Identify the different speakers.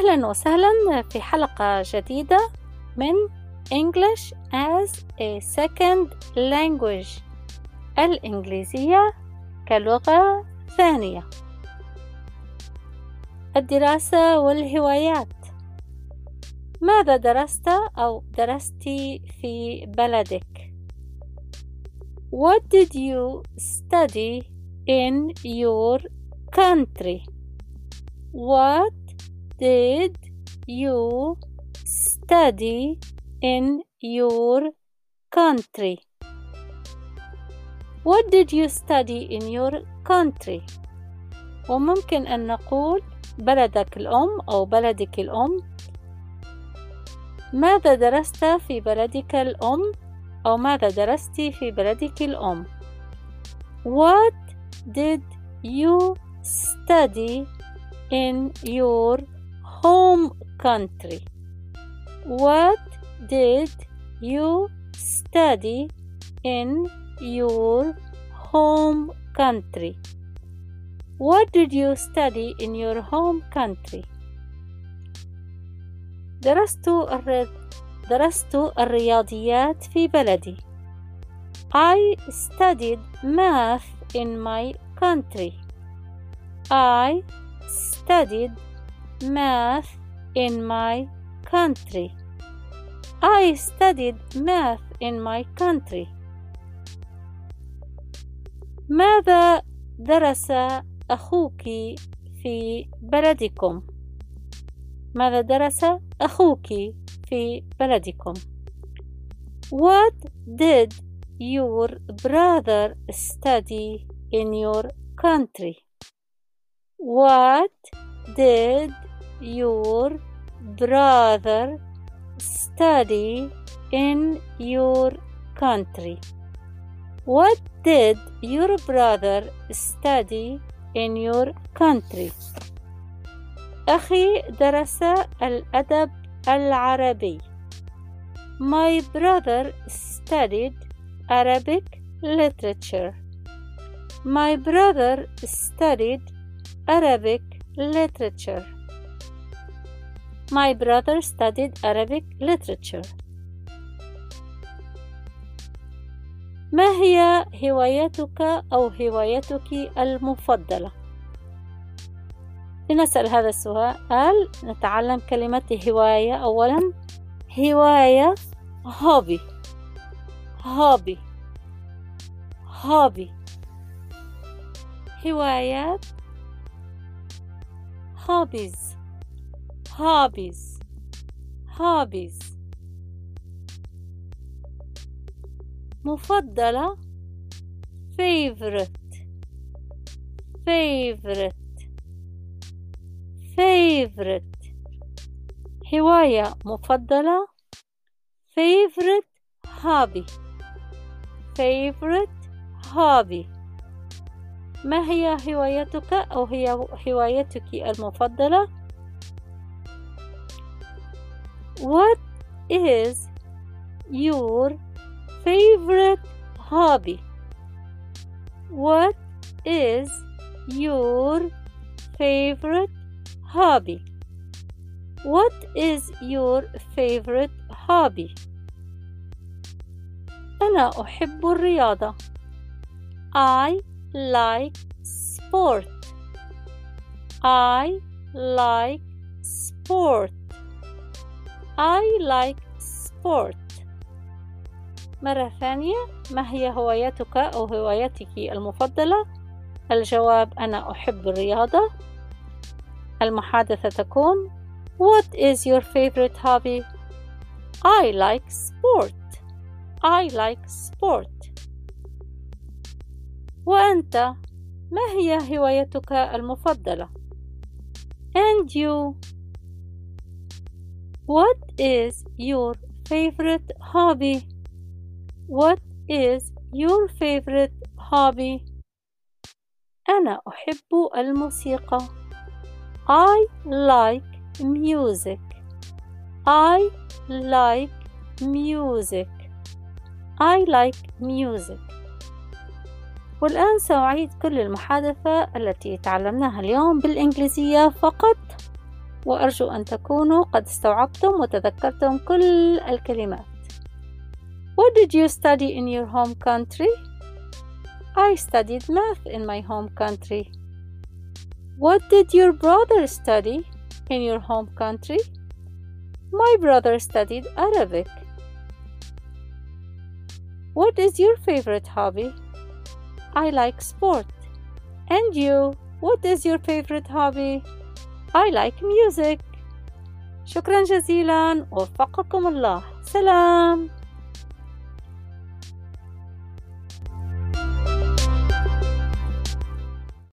Speaker 1: أهلا وسهلا في حلقة جديدة من English as a Second Language الإنجليزية كلغة ثانية الدراسة والهوايات ماذا درست أو درستي في بلدك؟ What did you study in your country? What did you study in your country? What did you study in your country? وممكن أن نقول بلدك الأم أو بلدك الأم ماذا درست في بلدك الأم أو ماذا درست في بلدك الأم What did you study in your home country What did you study in your home country What did you study in your home country درست درست الرياضيات في بلدي. I studied math in my country. I studied math in my country. I studied math in my country. ماذا درس أخوك في بلدكم؟ ماذا درس أخوك في بلدكم What did your brother study in your country? What did your brother study in your country? What did your brother study in your country? أخي درس الأدب العربي. My brother studied Arabic literature. My brother studied Arabic literature. My brother studied Arabic literature. ما هي هوايتك أو هوايتك المفضلة؟ لنسأل هذا السؤال نتعلم كلمة هواية أولا؟ هواية hobby hobby hobby هوايات hobbies hobbies hobbies مفضلة؟ Favorite. Favorite. Favorite. هواية مفضلة؟ Favorite hobby. Favorite hobby. ما هي هوايتك أو هي هوايتك المفضلة؟ What is your favorite hobby? What is your favorite hobby What is your favorite hobby أنا أحب الرياضة I like sport I like sport I like sport مرة ثانية ما هي هوايتك أو هوايتك المفضلة؟ الجواب أنا أحب الرياضة المحادثة تكون What is your favorite hobby? I like sport. I like sport. وأنت ما هي هوايتك المفضلة؟ And you What is your favorite hobby? What is your favorite hobby? أنا أحب الموسيقى. I like music. I like music. I like music. والآن سأعيد كل المحادثة التي تعلمناها اليوم بالإنجليزية فقط وأرجو أن تكونوا قد استوعبتم وتذكرتم كل الكلمات. What did you study in your home country? I studied math in my home country. What did your brother study in your home country? My brother studied Arabic. What is your favorite hobby? I like sport. And you, what is your favorite hobby? I like music. شكرا جزيلا. وفقكم الله. سلام.